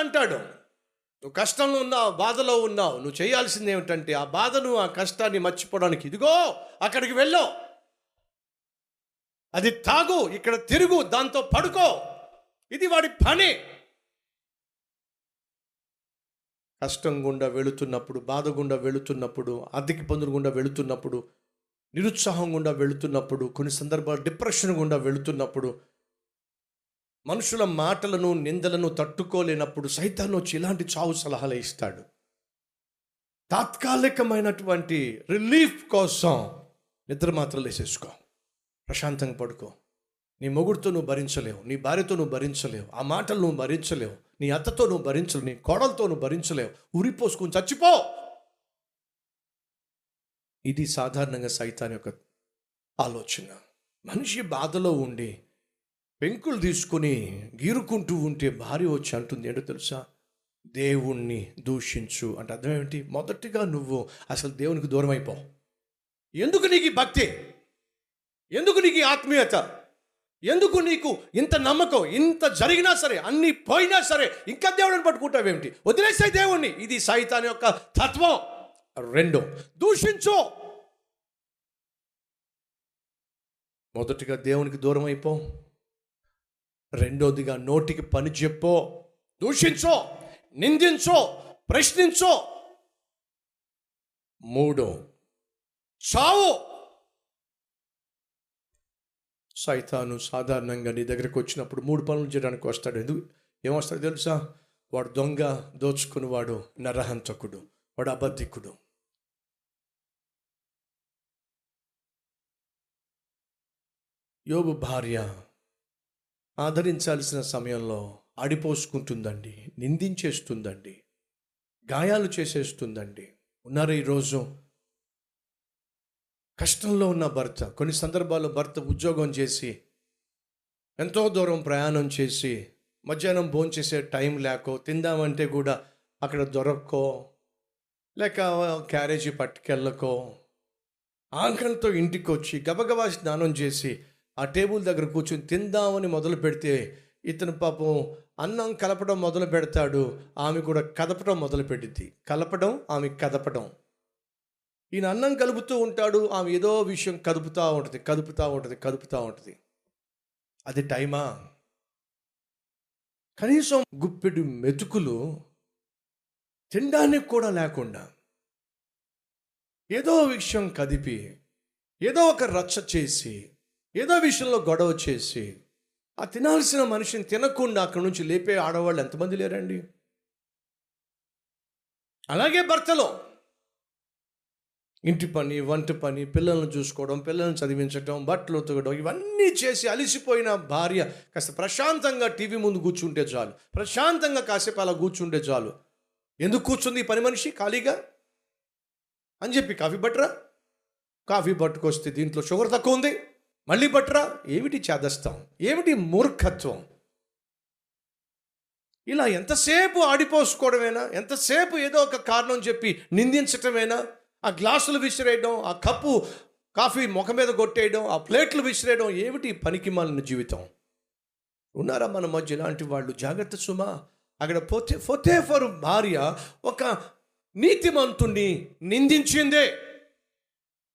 అంటాడు. నువ్వు కష్టంలో ఉన్నావు బాధలో ఉన్నావు. నువ్వు చేయాల్సింది ఏమిటంటే ఆ బాధను ఆ కష్టాన్ని మర్చిపోవడానికి ఇదిగో అక్కడికి వెళ్ళో. అది తాగు ఇక్కడ తిరుగు దాంతో పడుకో. ఇది వాడి పని. కష్టం గుండా వెళుతున్నప్పుడు బాధ గుండా వెళుతున్నప్పుడు అద్దెకి పనులు గుండా వెళుతున్నప్పుడు నిరుత్సాహం గుండా వెళుతున్నప్పుడు కొన్ని సందర్భాలు డిప్రెషన్ గుండా వెళుతున్నప్పుడు మనుషుల మాటలను నిందలను తట్టుకోలేనప్పుడు సైతాన్ వచ్చి ఇలాంటి చావు సలహాలు ఇస్తాడు. తాత్కాలికమైనటువంటి రిలీఫ్ కోసం నిద్ర మాత్రం వేసేసుకో. ప్రశాంతంగా పడుకో. నీ మొగుడితో నువ్వు భరించలేవు నీ భార్యతో నువ్వు భరించలేవు ఆ మాటలు నువ్వు భరించలేవు నీ అత్తతో నువ్వు భరించలేవు నీ కోడలతో నువ్వు భరించలేవు ఉరిపోసుకుని చచ్చిపో! ఇది సాధారణంగా సైతాన్ యొక్క ఆలోచన. మనిషి బాధలో ఉండి పెంకులు తీసుకుని గీరుకుంటూ ఉంటే భార్య వచ్చి అంటుంది ఏంటో తెలుసా? దేవుణ్ణి దూషించు అంటే అర్థం ఏమిటి? మొదటిగా నువ్వు అసలు దేవునికి దూరం అయిపో. ఎందుకు నీకు ఈ భక్తి? ఎందుకు నీకు ఈ ఆత్మీయత? ఎందుకు నీకు ఇంత నమ్మకం? ఇంత జరిగినా సరే అన్ని పోయినా సరే ఇంకా దేవుడిని పట్టుకుంటావేమిటి వదిలేసే దేవుణ్ణి. ఇది సైతాన్ యొక్క తత్వం. రెండో దూషించు. మొదటిగా దేవునికి దూరం అయిపో. రెండోదిగా నోటికి పని చెప్పో దూషించో నిందించో ప్రశ్నించో. మూడో చావు. సైతాను సాధారణంగా నీ దగ్గరకు వచ్చినప్పుడు మూడు పనులు చేయడానికి వస్తాడు. ఎందుకు? ఏమొస్తాడు తెలుసా? వాడు దొంగ దోచుకునేవాడు నరహంతకుడు వాడు అబద్ధికుడు. యోగు భార్య ఆదరించాల్సిన సమయంలో అడిపోసుకుంటుందండి నిందించేస్తుందండి గాయాలు చేసేస్తుందండి. ఉన్నారు ఈరోజు కష్టంలో ఉన్న భర్త కొన్ని సందర్భాల్లో భర్త ఉద్యోగం చేసి ఎంతో దూరం ప్రయాణం చేసి మధ్యాహ్నం భోంచేసే టైం లేకో తిందామంటే కూడా అక్కడ దొరక్కో లేక క్యారేజీ పట్టుకెళ్ళకో ఆకలితో ఇంటికి వచ్చి గబగబా స్నానం చేసి ఆ టేబుల్ దగ్గర కూర్చొని తిందామని మొదలు పెడితే ఇతను పాపం అన్నం కలపడం మొదలు పెడతాడు ఆమె కూడా కదపడం మొదలు పెట్టింది కలపడం ఆమె కదపడం. ఈయన అన్నం కలుపుతూ ఉంటాడు ఆమె ఏదో విషయం కదుపుతూ ఉంటుంది కదుపుతూ ఉంటుంది కదుపుతూ ఉంటుంది. అది టైమా? కనీసం గుప్పెడు మెతుకులు తినడానికి కూడా లేకుండా ఏదో విషయం కదిపి ఏదో ఒక రచ్చ చేసి ఏదో విషయంలో గొడవ చేసి ఆ తినాల్సిన మనిషిని తినకుండా అక్కడి నుంచి లేపే ఆడవాళ్ళు ఎంతమంది లేరండి? అలాగే భర్తలో. ఇంటి పని వంట పని పిల్లలను చూసుకోవడం పిల్లల్ని చదివించడం బట్టలు ఉతకడం ఇవన్నీ చేసి అలిసిపోయిన భార్య కాస్త ప్రశాంతంగా టీవీ ముందు కూర్చుంటే చాలు. ప్రశాంతంగా కాసేపు అలా కూర్చుంటే చాలు. ఎందుకు కూర్చుంది ఈ పని మనిషి ఖాళీగా? అని చెప్పి కాఫీ బట్టరా కాఫీ పట్టుకొస్తే దీంట్లో షుగర్ తక్కువ ఉంది. మళ్ళీ పట్టరా ఏమిటి చేదస్తాం? ఏమిటి మూర్ఖత్వం? ఇలా ఎంతసేపు ఆడిపోసుకోవడమేనా? ఎంతసేపు ఏదో ఒక కారణం చెప్పి నిందించటమేనా? ఆ గ్లాసులు విసిరేయడం ఆ కప్పు కాఫీ ముఖం మీద కొట్టేయడం ఆ ప్లేట్లు విసిరేయడం ఏమిటి పనికి మాలిన జీవితం? ఉన్నారా మన మధ్య ఇలాంటి వాళ్ళు? జాగ్రత్త సుమా. అక్కడ పోతే ఫొతేఫరు భార్య ఒక నీతిమంతుణ్ణి నిందించిందే.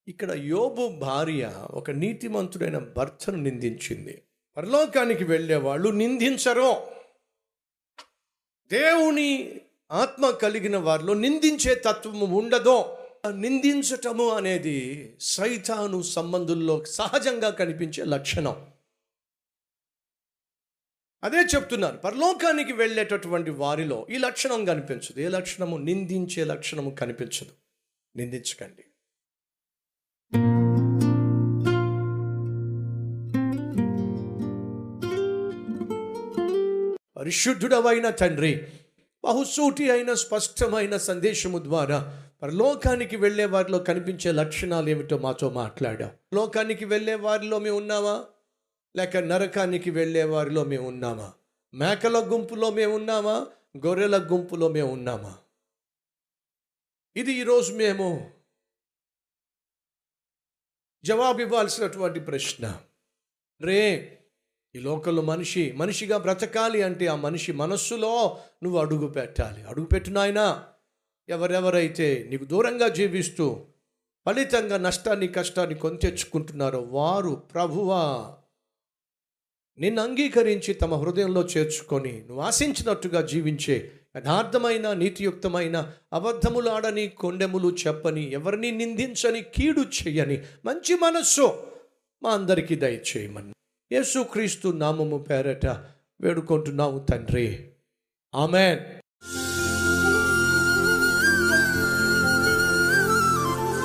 ఇక్కడ యోబు భార్య ఒక నీతిమంతుడైన భర్తను నిందించింది. పరలోకానికి వెళ్ళే వాళ్ళు నిందించరు. దేవుని ఆత్మ కలిగిన వారిలో నిందించే తత్వము ఉండదు. నిందించటము అనేది సైతాను సంబంధుల్లో సహజంగా కనిపించే లక్షణం. అదే చెప్తున్నారు పరలోకానికి వెళ్ళేటటువంటి వారిలో ఈ లక్షణం కనిపించదు. ఏ లక్షణము? నిందించే లక్షణము కనిపించదు. నిందించకండి. పరిశుద్ధుడవైన తండ్రి బహుసూటి అయిన స్పష్టమైన సందేశము ద్వారా పరలోకానికి వెళ్ళే వారిలో కనిపించే లక్షణాలు ఏమిటో మాతో మాట్లాడాం లోకానికి వెళ్ళే వారిలో మేము ఉన్నామా? లేక నరకానికి వెళ్ళే వారిలో మేము ఉన్నామా? మేకల గుంపులో మేము ఉన్నామా? గొర్రెల గుంపులో మేము ఉన్నామా? ఇది ఈరోజు మేము జవాబు ఇవ్వాల్సినటువంటి ప్రశ్న. రే ఈ లోకంలో మనిషి మనిషిగా బ్రతకాలి అంటే ఆ మనిషి మనస్సులో నువ్వు అడుగు పెట్టాలి. అడుగు పెట్టు ఎవరెవరైతే నీకు దూరంగా జీవిస్తూ ఫలితంగా నష్టాన్ని కష్టాన్ని కొని తెచ్చుకుంటున్నారో వారు ప్రభువా. నిన్ను అంగీకరించి తమ హృదయంలో చేర్చుకొని నువ్వు ఆశించినట్టుగా జీవించే యథార్థమైన నీతియుక్తమైన అబద్ధములాడని కొండెములు చెప్పని ఎవరిని నిందించని కీడు చెయ్యని మంచి మనస్సు మా అందరికీ దయచేయమని. యేసుక్రీస్తు నామము పేరట వేడుకుంటున్నాము తండ్రి. ఆమెన్.